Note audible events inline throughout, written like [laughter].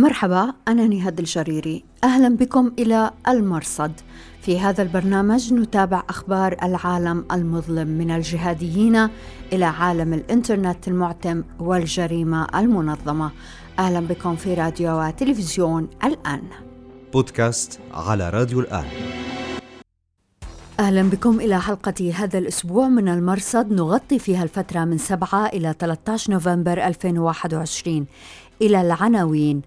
مرحبا أنا نهاد الجريري. أهلا بكم إلى المرصد. في هذا البرنامج نتابع أخبار العالم المظلم من الجهاديين إلى عالم الإنترنت المعتم والجريمة المنظمة. أهلا بكم في راديو وتلفزيون الآن. بودكاست على راديو الآن. أهلا بكم إلى حلقة هذا الأسبوع من المرصد. نغطي فيها الفترة من 7 إلى 13 نوفمبر 2021 إلى العناوين.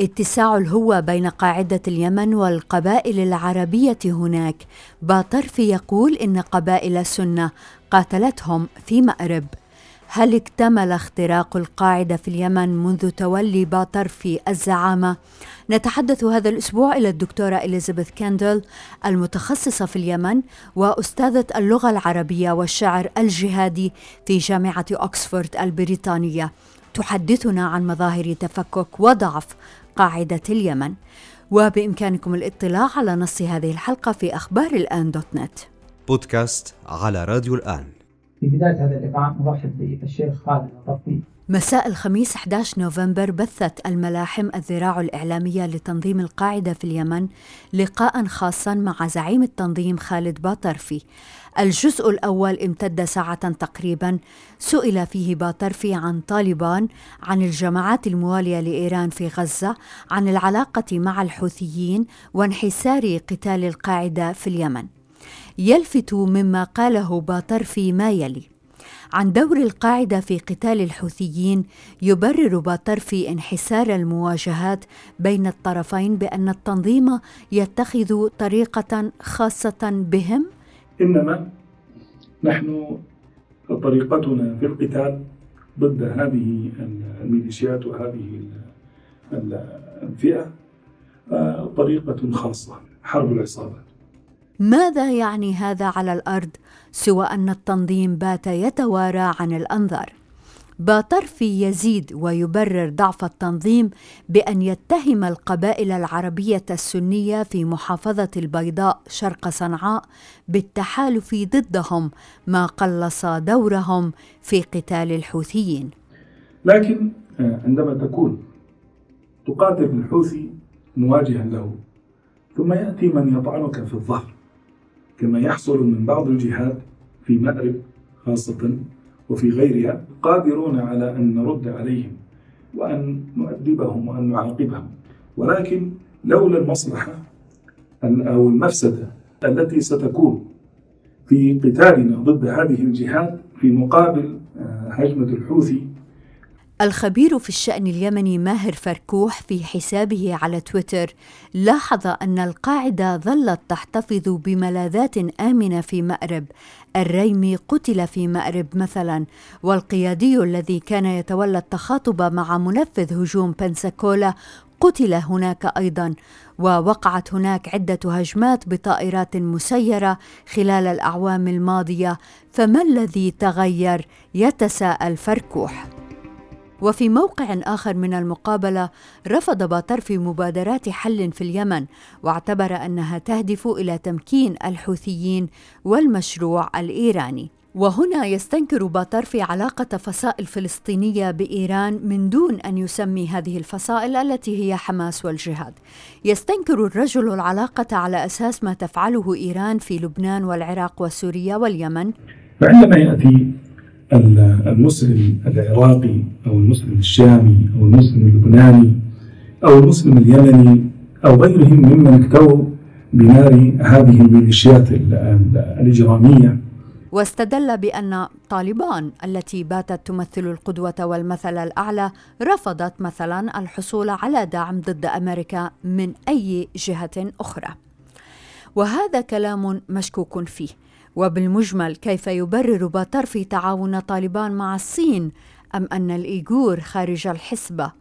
اتساع الهوة بين قاعدة اليمن والقبائل العربية هناك. باطرفي يقول إن قبائل السنة قاتلتهم في مأرب. هل اكتمل اختراق القاعدة في اليمن منذ تولي باطرفي الزعامة؟ نتحدث هذا الأسبوع إلى الدكتورة إليزابيث كاندل المتخصصة في اليمن وأستاذة اللغة العربية والشعر الجهادي في جامعة أكسفورد البريطانية. تحدثنا عن مظاهر تفكك وضعف قاعدة اليمن. وبإمكانكم الاطلاع على نص هذه الحلقة في أخبار الآن دوت نت. بودكاست على راديو الآن. في بداية هذا اللقاء نرحب بالشيخ خالد الطفي مساء الخميس 11 نوفمبر بثت الملاحم الذراع الإعلامية لتنظيم القاعدة في اليمن لقاء خاصا مع زعيم التنظيم خالد باطرفي. الجزء الأول امتد ساعة تقريبا. سئل فيه باطرفي عن طالبان عن الجماعات الموالية لإيران في غزة عن العلاقة مع الحوثيين وانحسار قتال القاعدة في اليمن. يلفت مما قاله باطرفي ما يلي عن دور القاعدة في قتال الحوثيين يبرر باطرفي انحسار المواجهات بين الطرفين بأن التنظيم يتخذ طريقة خاصة بهم. إنما نحن طريقتنا في القتال ضد هذه الميليشيات وهذه الفئة آه، طريقة خاصة حرب العصابات. ماذا يعني هذا على الأرض؟ سوى أن التنظيم بات يتوارى عن الأنظار. باطرفي يزيد ويبرر ضعف التنظيم بأن يتهم القبائل العربية السنية في محافظة البيضاء شرق صنعاء بالتحالف ضدهم ما قلص دورهم في قتال الحوثيين. لكن آه، عندما تكون تقاتل الحوثي مواجها له ثم يأتي من يطعنك في الظهر. كما يحصل من بعض الجهات في مأرب خاصة وفي غيرها قادرون على أن نرد عليهم وأن نؤدبهم وأن نعاقبهم. ولكن لولا المصلحة أو المفسدة التي ستكون في قتالنا ضد هذه الجهات في مقابل آه، هجمة الحوثي الخبير في الشأن اليمني ماهر فركوح في حسابه على تويتر لاحظ أن القاعدة ظلت تحتفظ بملاذات آمنة في مأرب. الريمي قتل في مأرب مثلا والقيادي الذي كان يتولى التخاطب مع منفذ هجوم بنساكولا قتل هناك أيضا ووقعت هناك عدة هجمات بطائرات مسيرة خلال الأعوام الماضية. فما الذي تغير؟ يتساءل فركوح. وفي موقع آخر من المقابلة رفض باطرفي مبادرات حل في اليمن واعتبر أنها تهدف إلى تمكين الحوثيين والمشروع الإيراني وهنا يستنكر باطرفي علاقة فصائل فلسطينية بإيران من دون أن يسمي هذه الفصائل التي هي حماس والجهاد. يستنكر الرجل العلاقة على أساس ما تفعله إيران في لبنان والعراق وسوريا واليمن. فعندما يأتي المسلم العراقي أو المسلم الشامي أو المسلم اللبناني أو المسلم اليمني أو غيرهم ممن اكتووا بنار هذه الميليشيات الإجرامية. واستدل بأن طالبان التي باتت تمثل القدوة والمثل الأعلى رفضت مثلا الحصول على دعم ضد أمريكا من أي جهة أخرى. وهذا كلام مشكوك فيه. وبالمجمل كيف يبرر باطرفي تعاون طالبان مع الصين أم أن الإيغور خارج الحسبة؟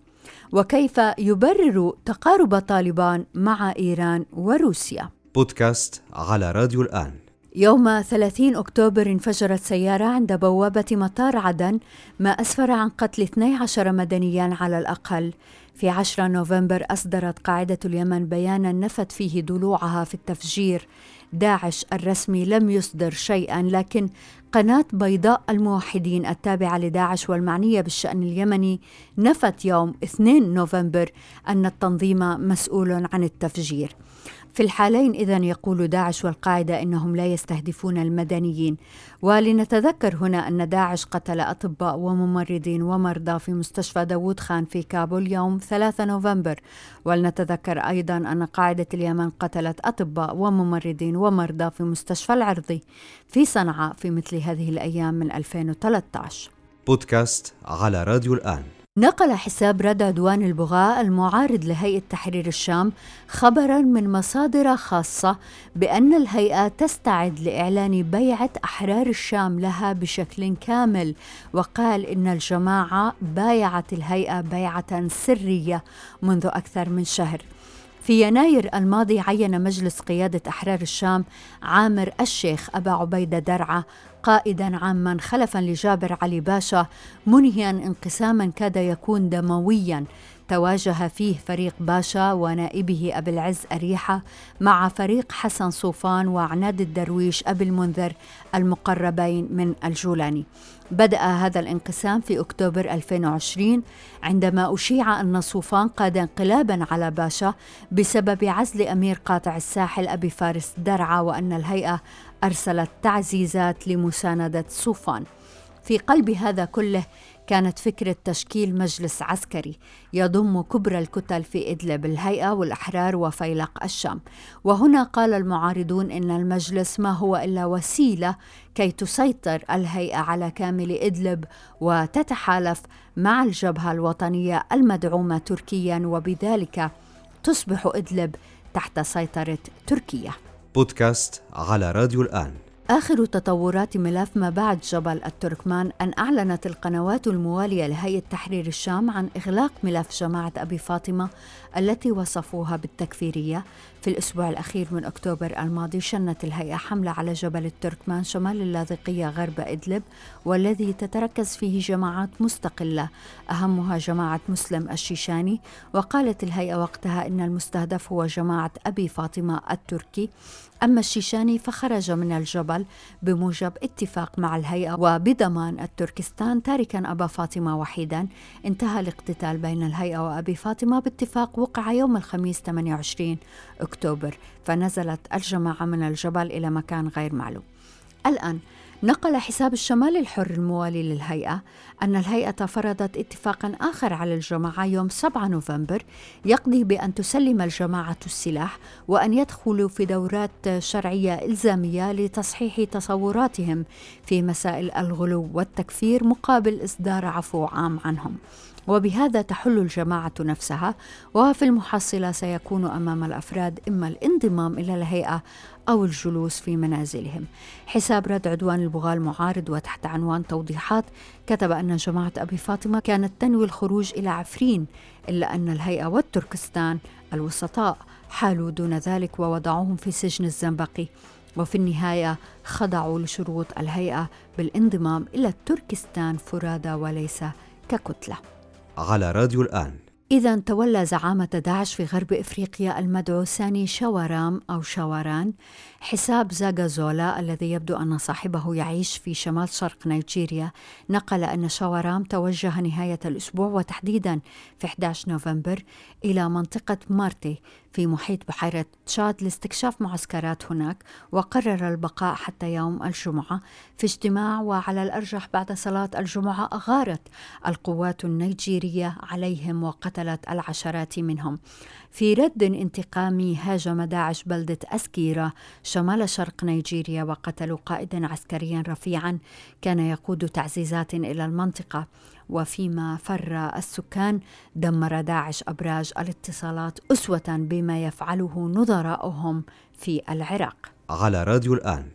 وكيف يبرر تقارب طالبان مع إيران وروسيا؟ بودكاست على راديو الآن. يوم 30 أكتوبر انفجرت سيارة عند بوابة مطار عدن ما أسفر عن قتل 12 مدنيا على الأقل. في 10 نوفمبر أصدرت قاعدة اليمن بيانا نفت فيه ضلوعها في التفجير داعش الرسمي لم يصدر شيئا لكن قناة بيضاء الموحدين التابعة لداعش والمعنية بالشأن اليمني نفت يوم 2 نوفمبر أن التنظيم مسؤول عن التفجير. في الحالين إذا يقول داعش والقاعدة إنهم لا يستهدفون المدنيين. ولنتذكر هنا أن داعش قتل أطباء وممرضين ومرضى في مستشفى داوود خان في كابول يوم 3 نوفمبر. ولنتذكر أيضا أن قاعدة اليمن قتلت أطباء وممرضين ومرضى في مستشفى العرضي. في صنعاء في مثل هذه الأيام من 2013 بودكاست على راديو الآن. نقل حساب رد عدوان البغاء المعارض لهيئة تحرير الشام خبرا من مصادر خاصة بأن الهيئة تستعد لإعلان بيعة أحرار الشام لها بشكل كامل وقال إن الجماعة بايعت الهيئة بيعة سرية منذ أكثر من شهر. في يناير الماضي عين مجلس قيادة أحرار الشام عامر الشيخ أبا عبيدة درعة قائدا عاما خلفا لجابر علي باشا منهيا انقساما كاد يكون دمويا. تواجه فيه فريق باشا ونائبه أبي العز أريحة مع فريق حسن صوفان وعناد الدرويش أبي المنذر المقربين من الجولاني. بدأ هذا الانقسام في أكتوبر 2020 عندما أشيع أن صوفان قاد انقلابا على باشا بسبب عزل أمير قاطع الساحل أبي فارس درعا وأن الهيئة أرسلت تعزيزات لمساندة صوفان. في قلب هذا كله كانت فكرة تشكيل مجلس عسكري يضم كبرى الكتل في إدلب الهيئة والأحرار وفيلق الشام. وهنا قال المعارضون إن المجلس ما هو إلا وسيلة كي تسيطر الهيئة على كامل إدلب وتتحالف مع الجبهة الوطنية المدعومة تركيا وبذلك تصبح إدلب تحت سيطرة تركيا. بودكاست على راديو الآن. آخر تطورات ملف ما بعد جبل التركمان أن أعلنت القنوات الموالية لهيئة تحرير الشام عن إغلاق ملف جماعة أبي فاطمة التي وصفوها بالتكفيرية في الأسبوع الأخير من أكتوبر الماضي شنت الهيئة حملة على جبل التركمان شمال اللاذقية غرب إدلب والذي تتركز فيه جماعات مستقلة. أهمها جماعة مسلم الشيشاني وقالت الهيئة وقتها إن المستهدف هو جماعة أبي فاطمة التركي. أما الشيشاني فخرج من الجبل بموجب اتفاق مع الهيئة وبضمان التركستان تاركا أبا فاطمة وحيدا. انتهى الاقتتال بين الهيئة وأبي فاطمة باتفاق وقع يوم الخميس 28 أكتوبر فنزلت الجماعة من الجبل إلى مكان غير معلوم. الآن نقل حساب الشمال الحر الموالي للهيئة أن الهيئة فرضت اتفاقا آخر على الجماعة يوم 7 نوفمبر يقضي بأن تسلم الجماعة السلاح وأن يدخلوا في دورات شرعية إلزامية لتصحيح تصوراتهم في مسائل الغلو والتكفير مقابل إصدار عفو عام عنهم. وبهذا تحل الجماعة نفسها وفي المحصلة سيكون أمام الأفراد إما الانضمام إلى الهيئة أو الجلوس في منازلهم. حساب رد عدوان البغاة المعارض وتحت عنوان توضيحات كتب أن جماعة أبي فاطمة كانت تنوي الخروج إلى عفرين إلا أن الهيئة والتركستان الوسطاء حالوا دون ذلك ووضعوهم في سجن الزنبقي. وفي النهاية خضعوا لشروط الهيئة بالانضمام إلى تركستان فرادى وليس ككتلة. على راديو الآن. إذا تولى زعامة داعش في غرب إفريقيا المدعو ساني شاورام أو شاوران حساب زاغازولا الذي يبدو أن صاحبه يعيش في شمال شرق نيجيريا نقل أن شاورام توجه نهاية الأسبوع وتحديدا في 11 نوفمبر إلى منطقة مارتي في محيط بحيرة تشاد لاستكشاف معسكرات هناك وقرر البقاء حتى يوم الجمعة في اجتماع وعلى الأرجح بعد صلاة الجمعة أغارت القوات النيجيرية عليهم وقتلت العشرات منهم. في رد انتقامي هاجم داعش بلدة أسكيرا شمال شرق نيجيريا وقتلوا قائدا عسكريا رفيعا كان يقود تعزيزات إلى المنطقة. وفيما فر السكان دمر داعش أبراج الاتصالات أسوة بما يفعله نظراؤهم في العراق. على راديو الآن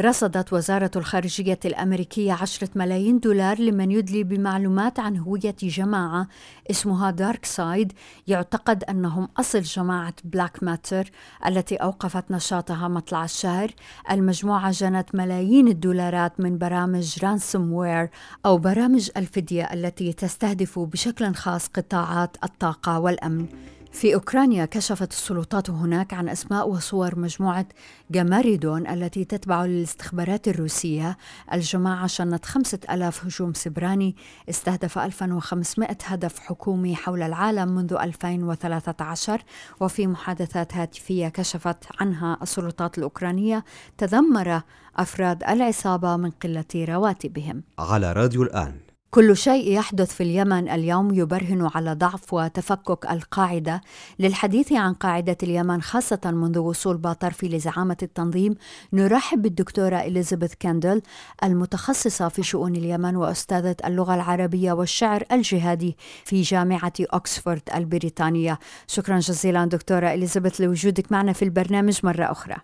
رصدت وزارة الخارجية الأمريكية عشرة ملايين دولار لمن يدلي بمعلومات عن هوية جماعة اسمها DarkSide يعتقد أنهم أصل جماعة BlackMatter التي أوقفت نشاطها مطلع الشهر. المجموعة جنت ملايين الدولارات من برامج ransomware أو برامج الفدية التي تستهدف بشكل خاص قطاعات الطاقة والأمن. في أوكرانيا كشفت السلطات هناك عن أسماء وصور مجموعة Gamaredon التي تتبع للاستخبارات الروسية. الجماعة شنت خمسة ألاف هجوم سيبراني استهدف 1500 هدف حكومي حول العالم منذ 2013 وفي محادثات هاتفية كشفت عنها السلطات الأوكرانية تذمر أفراد العصابة من قلة رواتبهم. على راديو الآن. كل شيء يحدث في اليمن اليوم يبرهن على ضعف وتفكك القاعدة للحديث عن قاعدة اليمن خاصة منذ وصول باطرفي لزعامة التنظيم. نرحب بالدكتورة إليزابيث كاندل المتخصصة في شؤون اليمن وأستاذة اللغة العربية والشعر الجهادي في جامعة اوكسفورد البريطانية. شكرا جزيلا دكتورة إليزابيث لوجودك معنا في البرنامج مرة أخرى.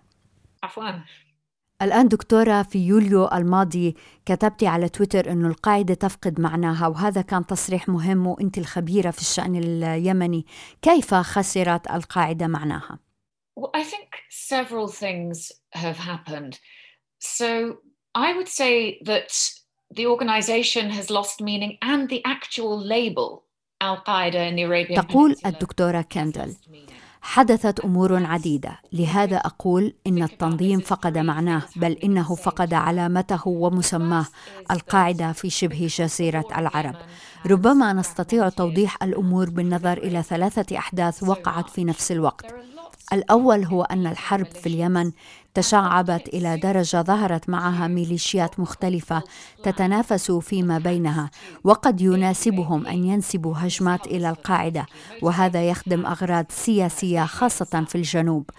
عفوا. الآن دكتورة في يوليو الماضي كتبتي على تويتر أن القاعدة تفقد معناها وهذا كان تصريح مهم وأنت الخبيرة في الشأن اليمني كيف خسرت القاعدة معناها؟ well, I think several things have happened. So I would say that the organization has lost meaning and the actual label Al-Qaeda in the Arabian تقول الدكتورة كندل حدثت أمور عديدة. لهذا أقول إن التنظيم فقد معناه بل إنه فقد علامته ومسماه القاعدة في شبه جزيرة العرب. ربما نستطيع توضيح الأمور بالنظر إلى ثلاثة أحداث وقعت في نفس الوقت. الأول هو أن الحرب في اليمن تشعبت إلى درجة ظهرت معها ميليشيات مختلفة تتنافس فيما بينها وقد يناسبهم أن ينسبوا هجمات إلى القاعدة وهذا يخدم أغراض سياسية خاصة في الجنوب.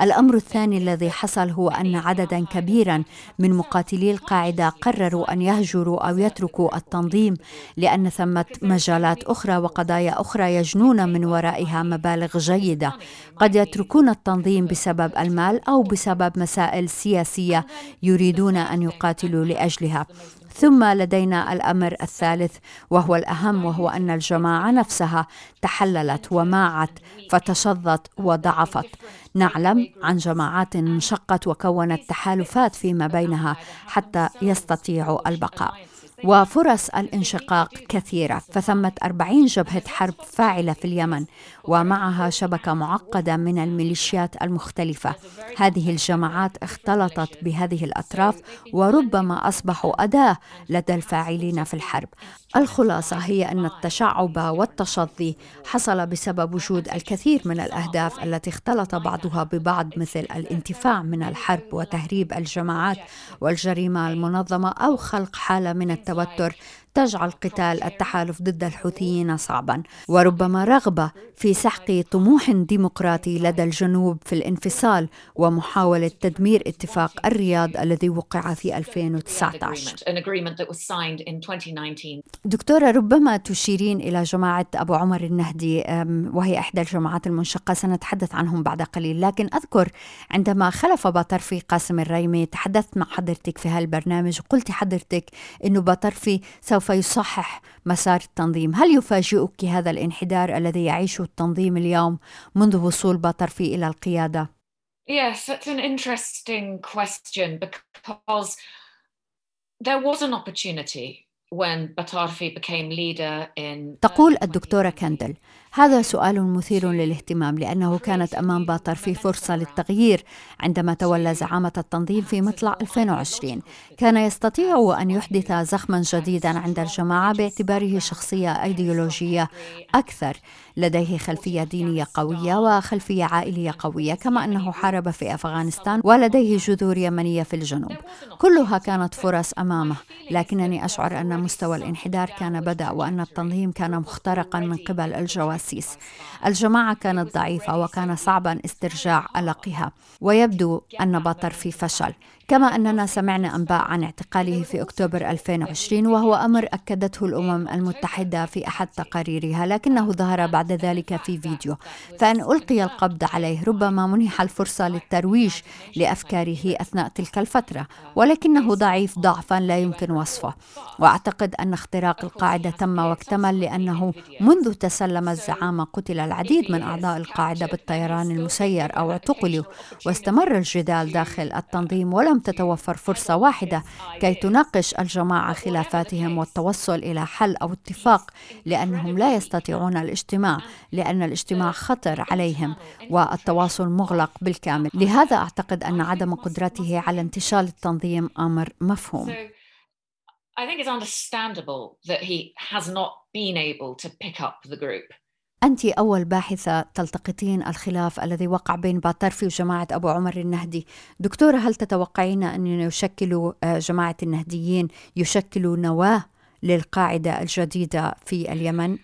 الأمر الثاني الذي حصل هو أن عددا كبيرا من مقاتلي القاعدة قرروا أن يهجروا أو يتركوا التنظيم لأن ثمة مجالات أخرى وقضايا أخرى يجنون من ورائها مبالغ جيدة. قد يتركون التنظيم بسبب المال أو بسبب مسائل سياسية يريدون أن يقاتلوا لأجلها. ثم لدينا الأمر الثالث وهو الأهم وهو أن الجماعة نفسها تحللت وماعت فتشظت وضعفت. نعلم عن جماعات انشقت وكونت تحالفات فيما بينها حتى يستطيعوا البقاء. وفرص الانشقاق كثيرة فثمة أربعين جبهة حرب فاعلة في اليمن ومعها شبكة معقدة من الميليشيات المختلفة. هذه الجماعات اختلطت بهذه الأطراف وربما أصبحوا أداة لدى الفاعلين في الحرب. الخلاصة هي أن التشعب والتشظي حصل بسبب وجود الكثير من الأهداف التي اختلط بعضها ببعض مثل الانتفاع من الحرب وتهريب الجماعات والجريمة المنظمة أو خلق حالة من التوتر. تجعل قتال التحالف ضد الحوثيين صعبا وربما رغبة في سحق طموح ديمقراطي لدى الجنوب في الانفصال ومحاولة تدمير اتفاق الرياض الذي وقع في 2019 An agreement that was signed in 2019. دكتورة ربما تشيرين إلى جماعة أبو عمر النهدي وهي إحدى الجماعات المنشقة سنتحدث عنهم بعد قليل لكن أذكر عندما خلف باطرفي قاسم الريمي تحدثت مع حضرتك في هالبرنامج وقلت حضرتك أنه باطرفي سوف يصحح مسار التنظيم هل يفاجئك هذا الانحدار الذي يعيشه التنظيم اليوم منذ وصول باطرفي إلى القيادة؟ Yes, that's an interesting question because there was an opportunity when Batarfi became leader in. تقول الدكتورة كاندل هذا سؤال مثير للاهتمام لأنه كانت أمام باطرفي فرصة للتغيير عندما تولى زعامة التنظيم في مطلع 2020 كان يستطيع أن يحدث زخما جديدا عند الجماعة باعتباره شخصية أيديولوجية أكثر. لديه خلفية دينية قوية وخلفية عائلية قوية كما أنه حارب في أفغانستان ولديه جذور يمنية في الجنوب. كلها كانت فرص أمامه. لكنني أشعر أن مستوى الانحدار كان بدأ وأن التنظيم كان مخترقا من قبل الجواسيس الجماعة كانت ضعيفة وكان صعبا استرجاع ألقها ويبدو أن باطرفي فشل. كما أننا سمعنا أنباء عن اعتقاله في أكتوبر 2020 وهو أمر أكدته الأمم المتحدة في أحد تقاريرها لكنه ظهر بعد ذلك في فيديو. فأن ألقي القبض عليه ربما منح الفرصة للترويج لأفكاره أثناء تلك الفترة ولكنه ضعيف ضعفا لا يمكن وصفه. وأعتقد أن اختراق القاعدة تم واكتمل لأنه منذ تسلم الزعامة قتل العديد من أعضاء القاعدة بالطيران المسير أو اعتقلوا واستمر الجدال داخل التنظيم ولم تتوفر فرصة واحدة كي تناقش الجماعة خلافاتهم والتوصل إلى حل أو اتفاق لأنهم لا يستطيعون الاجتماع لأن الاجتماع خطر عليهم والتواصل مغلق بالكامل لهذا أعتقد أن عدم قدرته على انتشال التنظيم أمر مفهوم I think it's understandable that he has not been able to pick up the group. أنت أول باحثة تلتقطين الخلاف الذي وقع بين باطرفي وجماعة أبو عمر النهدي دكتورة هل تتوقعين أن يشكلوا آه، جماعة النهديين يشكلوا نواة للقاعدة الجديدة في اليمن؟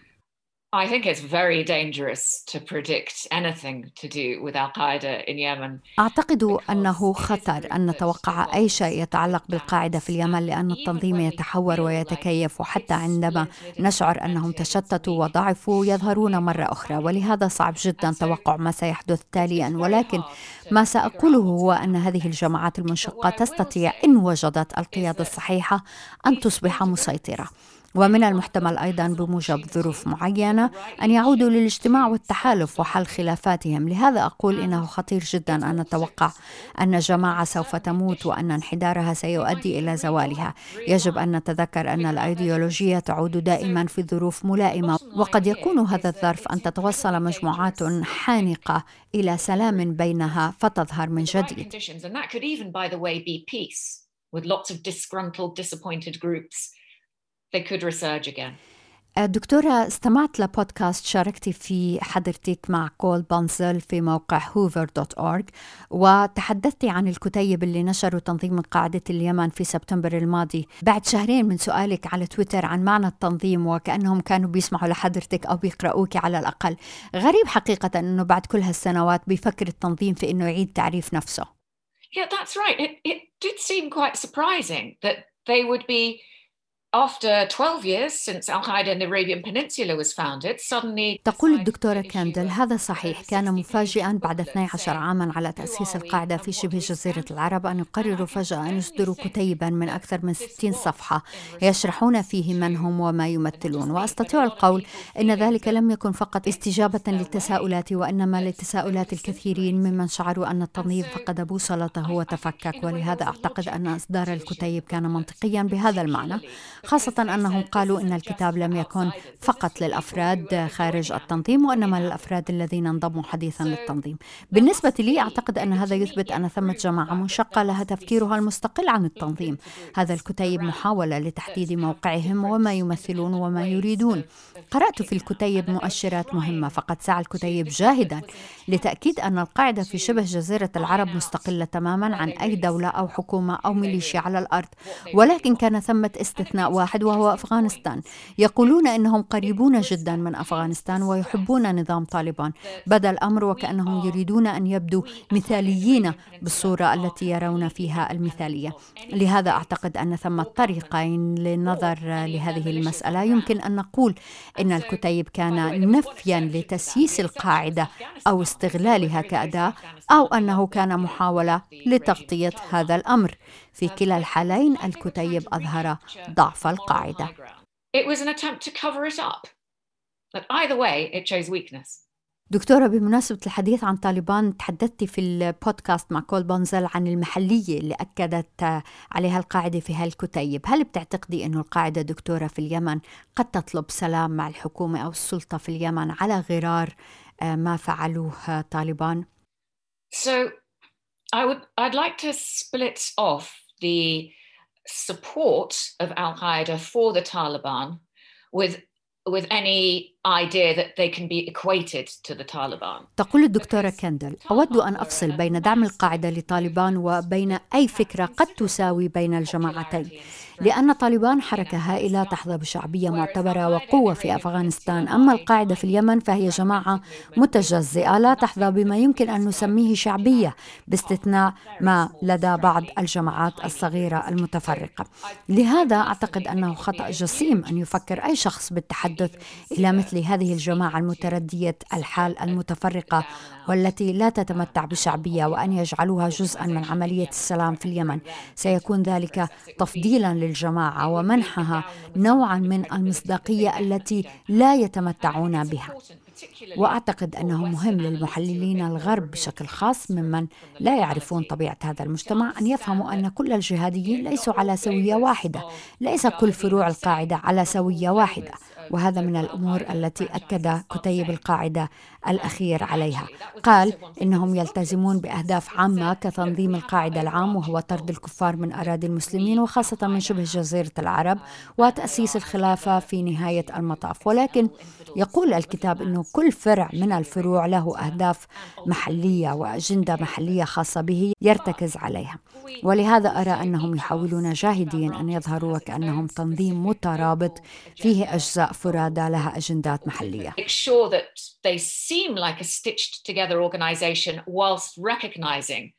I think it's very dangerous to predict anything to do with Al Qaeda in Yemen. أعتقد أنه خطر أن نتوقع أي شيء يتعلق بالقاعدة في اليمن لأن التنظيم يتحور ويتكيف. وحتى عندما نشعر أنهم تشتتوا وضعفوا يظهرون مرة أخرى. ولهذا صعب جدا توقع ما سيحدث تاليا. ولكن ما سأقوله هو أن هذه الجماعات المنشقة تستطيع إن وجدت القيادة الصحيحة أن تصبح مسيطرة. ومن المحتمل أيضا بموجب ظروف معينة أن يعودوا للاجتماع والتحالف وحل خلافاتهم، لهذا أقول إنه خطير جدا أن نتوقع أن جماعة سوف تموت وأن انحدارها سيؤدي إلى زوالها. يجب أن نتذكر أن الأيديولوجية تعود دائما في ظروف ملائمة، وقد يكون هذا الظرف أن تتوصل مجموعات حانقة إلى سلام بينها فتظهر من جديد. with lots of disgruntled, disappointed groups they could resurge again. دكتورة استمعت لبودكاست شاركتي في حضرتك مع كول بانزل في موقع هوفر دوت أورج وتحدثت عن الكتيب اللي نشروا تنظيم قاعدة اليمن في سبتمبر الماضي بعد شهرين من سؤالك على تويتر عن معنى التنظيم وكأنهم كانوا بيسمعوا لحضرتك أو بيقرأوك على الأقل غريب حقيقة أنه بعد كل هالسنوات بيفكر التنظيم في أنه يعيد تعريف نفسه Yeah, that's right. It, it did seem quite surprising that they would be after 12 years since Al Qaeda in the Arabian Peninsula was founded, suddenly تقول الدكتورة كاندل هذا صحيح كان مفاجئا بعد 12 عاما على تأسيس القاعدة في شبه جزيرة العرب أن يقرروا فجأة أن يصدروا كتيبا من أكثر من 60 صفحة يشرحون فيه من هم وما يمثلون. وأستطيع القول أن ذلك لم يكن فقط استجابة للتساؤلات وإنما لتساؤلات الكثيرين ممن شعروا أن التنظيم فقد بوصلته وتفكك. ولهذا أعتقد أن إصدار الكتيب كان منطقيا بهذا المعنى. خاصة أنهم قالوا أن الكتاب لم يكن فقط للأفراد خارج التنظيم وإنما للأفراد الذين انضموا حديثا للتنظيم. بالنسبة لي أعتقد أن هذا يثبت أن ثمة جماعة منشقة لها تفكيرها المستقل عن التنظيم. هذا الكتيب محاولة لتحديد موقعهم وما يمثلون وما يريدون. قرأت في الكتيب مؤشرات مهمة فقد سعى الكتيب جاهدا لتأكيد أن القاعدة في شبه جزيرة العرب مستقلة تماما عن أي دولة أو حكومة أو ميليشيا على الأرض. ولكن كان ثمة استثناء واحد وهو أفغانستان. يقولون أنهم قريبون جدا من أفغانستان ويحبون نظام طالبان. بدا الأمر وكأنهم يريدون أن يبدوا مثاليين بالصورة التي يرون فيها المثالية. لهذا أعتقد أن ثمة طريقين للنظر لهذه المسألة. يمكن أن نقول إن الكتيب كان نفيا لتسييس القاعدة أو استغلالها كأداة أو أنه كان محاولة لتغطية هذا الأمر. في كلا الحالين الكتيب أظهر ضعف القاعدة It was an attempt to cover it up. But either way, it shows weakness. دكتورة بمناسبة الحديث عن طالبان تحدثت في البودكاست مع كول بونزل عن المحلية اللي أكدت عليها القاعدة في هالكتيب هل بتعتقدي أنه القاعدة دكتورة في اليمن قد تطلب سلام مع الحكومة أو السلطة في اليمن على غرار ما فعلوه طالبان؟ So I would I'd like to split off the support of Al Qaeda for the Taliban with with any تقول الدكتورة كندل أود أن أفصل بين دعم القاعدة لطالبان وبين أي فكرة قد تساوي بين الجماعتين. لأن طالبان حركة هائلة تحظى بشعبية معتبرة وقوة في أفغانستان. أما القاعدة في اليمن فهي جماعة متجزئة لا تحظى بما يمكن أن نسميه شعبية باستثناء ما لدى بعض الجماعات الصغيرة المتفرقة. لهذا أعتقد أنه خطأ جسيم أن يفكر أي شخص بالتحدث إلى مثل هذه الجماعة المتردية الحال المتفرقة والتي لا تتمتع بشعبية وأن يجعلوها جزءا من عملية السلام في اليمن. سيكون ذلك تفضيلا للجماعة ومنحها نوعا من المصداقية التي لا يتمتعون بها. وأعتقد أنه مهم للمحللين الغرب بشكل خاص ممن لا يعرفون طبيعة هذا المجتمع أن يفهموا أن كل الجهاديين ليسوا على سوية واحدة ليس كل فروع القاعدة على سوية واحدة. وهذا من الأمور التي أكد كتيب القاعدة الأخير عليها. قال إنهم يلتزمون بأهداف عامة كتنظيم القاعدة العام وهو طرد الكفار من أراضي المسلمين وخاصة من شبه جزيرة العرب وتأسيس الخلافة في نهاية المطاف. ولكن يقول الكتاب إنه كل فرع من الفروع له أهداف محلية وأجندة محلية خاصة به يرتكز عليها. ولهذا أرى أنهم يحاولون جاهديا أن يظهروا وكأنهم تنظيم مترابط فيه أجزاء فرادى لها اجندات محليه they seem like a stitched together organization whilst recognizing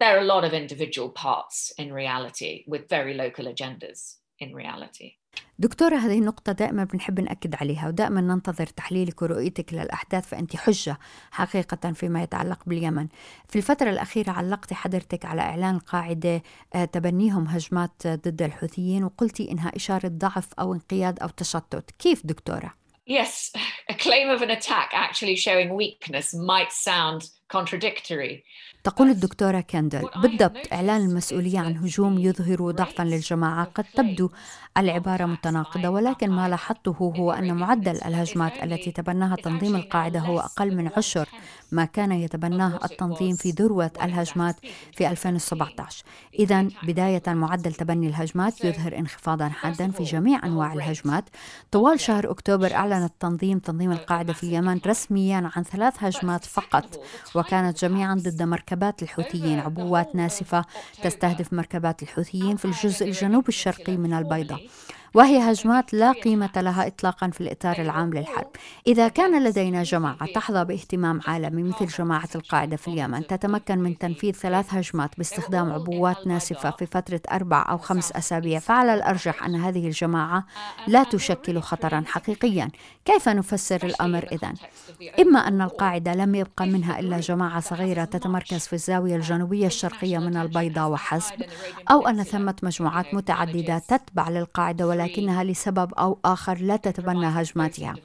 there are a lot of individual parts in reality with very local agendas in reality. دكتورة هذه النقطة دائما بنحب نأكد عليها ودائما ننتظر تحليلك ورؤيتك للأحداث فأنت حجة حقيقة فيما يتعلق باليمن في الفترة الأخيرة علقت حضرتك على إعلان القاعدة آه، تبنيهم هجمات ضد الحوثيين وقلتي إنها إشارة ضعف أو انقياد أو تشتت كيف دكتورة؟ Yes, [laughs] a claim of an attack actually showing weakness might sound contradictory. تقول الدكتورة كاندل بالضبط إعلان المسؤولية عن هجوم يظهر ضعفا للجماعة. قد تبدو العبارة متناقضة ولكن ما لاحظته هو أن معدل الهجمات التي تبناها تنظيم القاعدة هو أقل من عشر ما كان يتبناه التنظيم في ذروة الهجمات في 2017 إذا بداية معدل تبني الهجمات يظهر انخفاضا حادا في جميع أنواع الهجمات. طوال شهر أكتوبر أعلن التنظيم تنظيم القاعدة في اليمن رسميا عن ثلاث هجمات فقط وكانت جميعا ضد مركبات الحوثيين عبوات ناسفة تستهدف مركبات الحوثيين في الجزء الجنوب الشرقي من البيضة وهي هجمات لا قيمة لها إطلاقا في الإطار العام للحرب إذا كان لدينا جماعة تحظى باهتمام عالمي مثل جماعة القاعدة في اليمن تتمكن من تنفيذ ثلاث هجمات باستخدام عبوات ناسفة في فترة أربع أو خمس أسابيع فعلى الأرجح أن هذه الجماعة لا تشكل خطرا حقيقيا كيف نفسر الأمر إذن؟ إما أن القاعدة لم يبقى منها إلا جماعة صغيرة تتمركز في الزاوية الجنوبية الشرقية من البيضاء وحسب أو أن ثمة مجموعات متعددة تتبع للقاعدة ولا ولكنها لسبب أو آخر لا تتبنى هجماتها.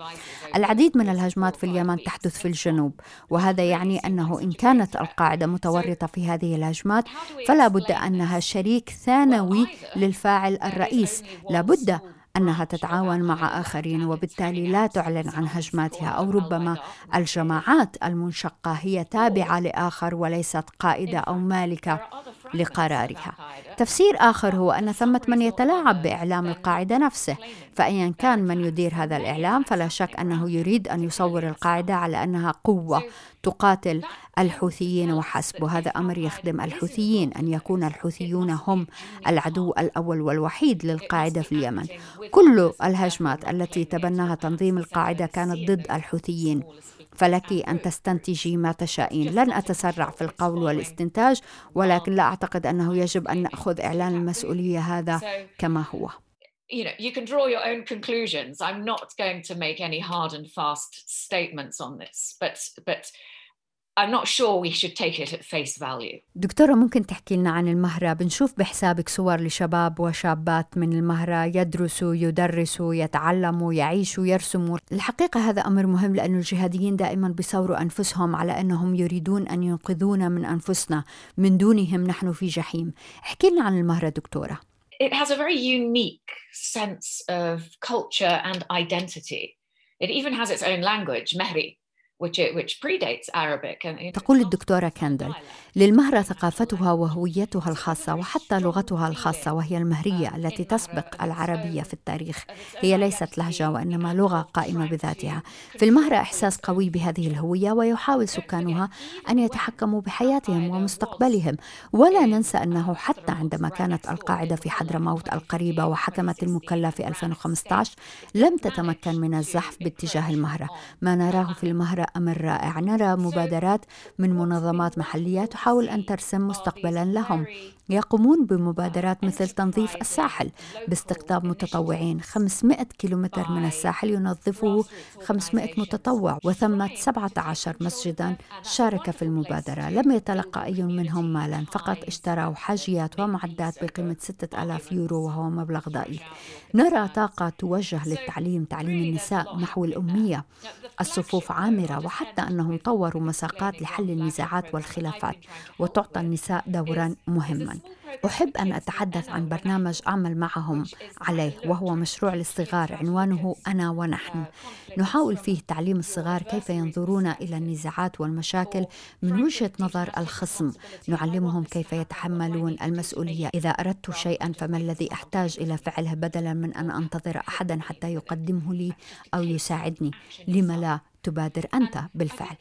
العديد من الهجمات في اليمن تحدث في الجنوب وهذا يعني أنه إن كانت القاعدة متورطة في هذه الهجمات فلا بد أنها شريك ثانوي للفاعل الرئيس. لا بد أنها تتعاون مع آخرين وبالتالي لا تعلن عن هجماتها أو ربما الجماعات المنشقة هي تابعة لآخر وليست قائدة أو مالكة. لقرارها. تفسير آخر هو أن ثمة من يتلاعب بإعلام القاعدة نفسه فأيا كان من يدير هذا الإعلام فلا شك أنه يريد أن يصور القاعدة على أنها قوة تقاتل الحوثيين وحسب. وهذا أمر يخدم الحوثيين أن يكون الحوثيون هم العدو الأول والوحيد للقاعدة في اليمن. كل الهجمات التي تبناها تنظيم القاعدة كانت ضد الحوثيين. فلك أن تستنتجي ما تشائين. لن أتسرع في القول والاستنتاج ولكن لا أعتقد أنه يجب أن نأخذ إعلان المسؤولية هذا كما هو. you know you can draw your own conclusions. I'm not going to make any hard and fast statements on this but but I'm not sure we should take it at face value. دكتورة ممكن تحكي لنا عن المهرة؟ بنشوف بحسابك صور لشباب وشابات من المهرة يدرسوا يدرسوا يتعلموا يعيشوا يرسموا. الحقيقة هذا أمر مهم لأن الجهاديين دائما بيصوروا أنفسهم على أنهم يريدون أن ينقذونا من أنفسنا. من دونهم نحن في جحيم. احكي لنا عن المهرة دكتورة. It has a very unique sense of culture and identity. It even has its own language, Mehri, تقول الدكتورة كاندل للمهرة ثقافتها وهويتها الخاصة وحتى لغتها الخاصة وهي المهرية التي تسبق العربية في التاريخ. هي ليست لهجة وإنما لغة قائمة بذاتها. في المهرة إحساس قوي بهذه الهوية ويحاول سكانها أن يتحكموا بحياتهم ومستقبلهم. ولا ننسى أنه حتى عندما كانت القاعدة في حضرموت القريبة وحكمت المكلا في 2015 لم تتمكن من الزحف باتجاه المهرة. ما نراه في المهرة أمر رائع. نرى مبادرات من منظمات محلية تحاول أن ترسم مستقبلا لهم. يقومون بمبادرات مثل تنظيف الساحل باستقطاب متطوعين. 500 كيلومتر من الساحل ينظفه 500 متطوع وثمة 17 مسجدا. شارك في المبادرة. لم يتلقى أي منهم مالا. فقط اشتروا حاجيات ومعدات بقيمة 6000 يورو وهو مبلغ ضئيل نرى طاقة توجه للتعليم تعليم النساء محو الأمية. الصفوف عامرة. وحتى أنهم طوروا مساقات لحل النزاعات والخلافات وتعطى النساء دورا مهما. أحب أن أتحدث عن برنامج أعمل معهم عليه وهو مشروع للصغار عنوانه أنا ونحن. نحاول فيه تعليم الصغار كيف ينظرون إلى النزاعات والمشاكل من وجهة نظر الخصم. نعلمهم كيف يتحملون المسؤولية. إذا أردت شيئا فما الذي أحتاج إلى فعله بدلا من أن أنتظر أحدا حتى يقدمه لي أو يساعدني؟ لم لا؟ تبادر أنت بالفعل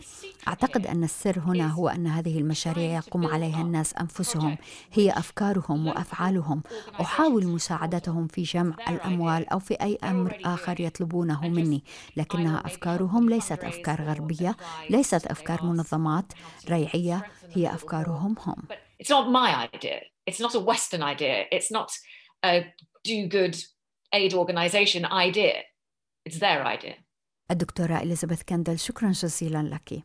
أعتقد أن السر هنا هو أن هذه المشاريع يقوم عليها الناس أنفسهم هي أفكارهم وأفعالهم أحاول مساعدتهم في جمع الأموال أو في أي أمر آخر يطلبونه مني لكنها أفكارهم ليست أفكار غربية ليست أفكار منظمات ريعية هي أفكارهم هم It's not my idea. It's not a Western idea. It's not a do good aid organization idea. It's their idea. الدكتورة إليزابيث كندل شكرا جزيلا لك.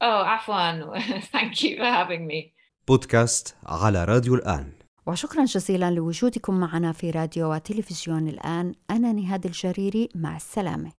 Oh, Afwan, [laughs] thank you for having me. بودكاست على راديو الآن. وشكرا جزيلا لوجودكم معنا في راديو وتلفزيون الآن. أنا نهاد الجريري مع السلامة.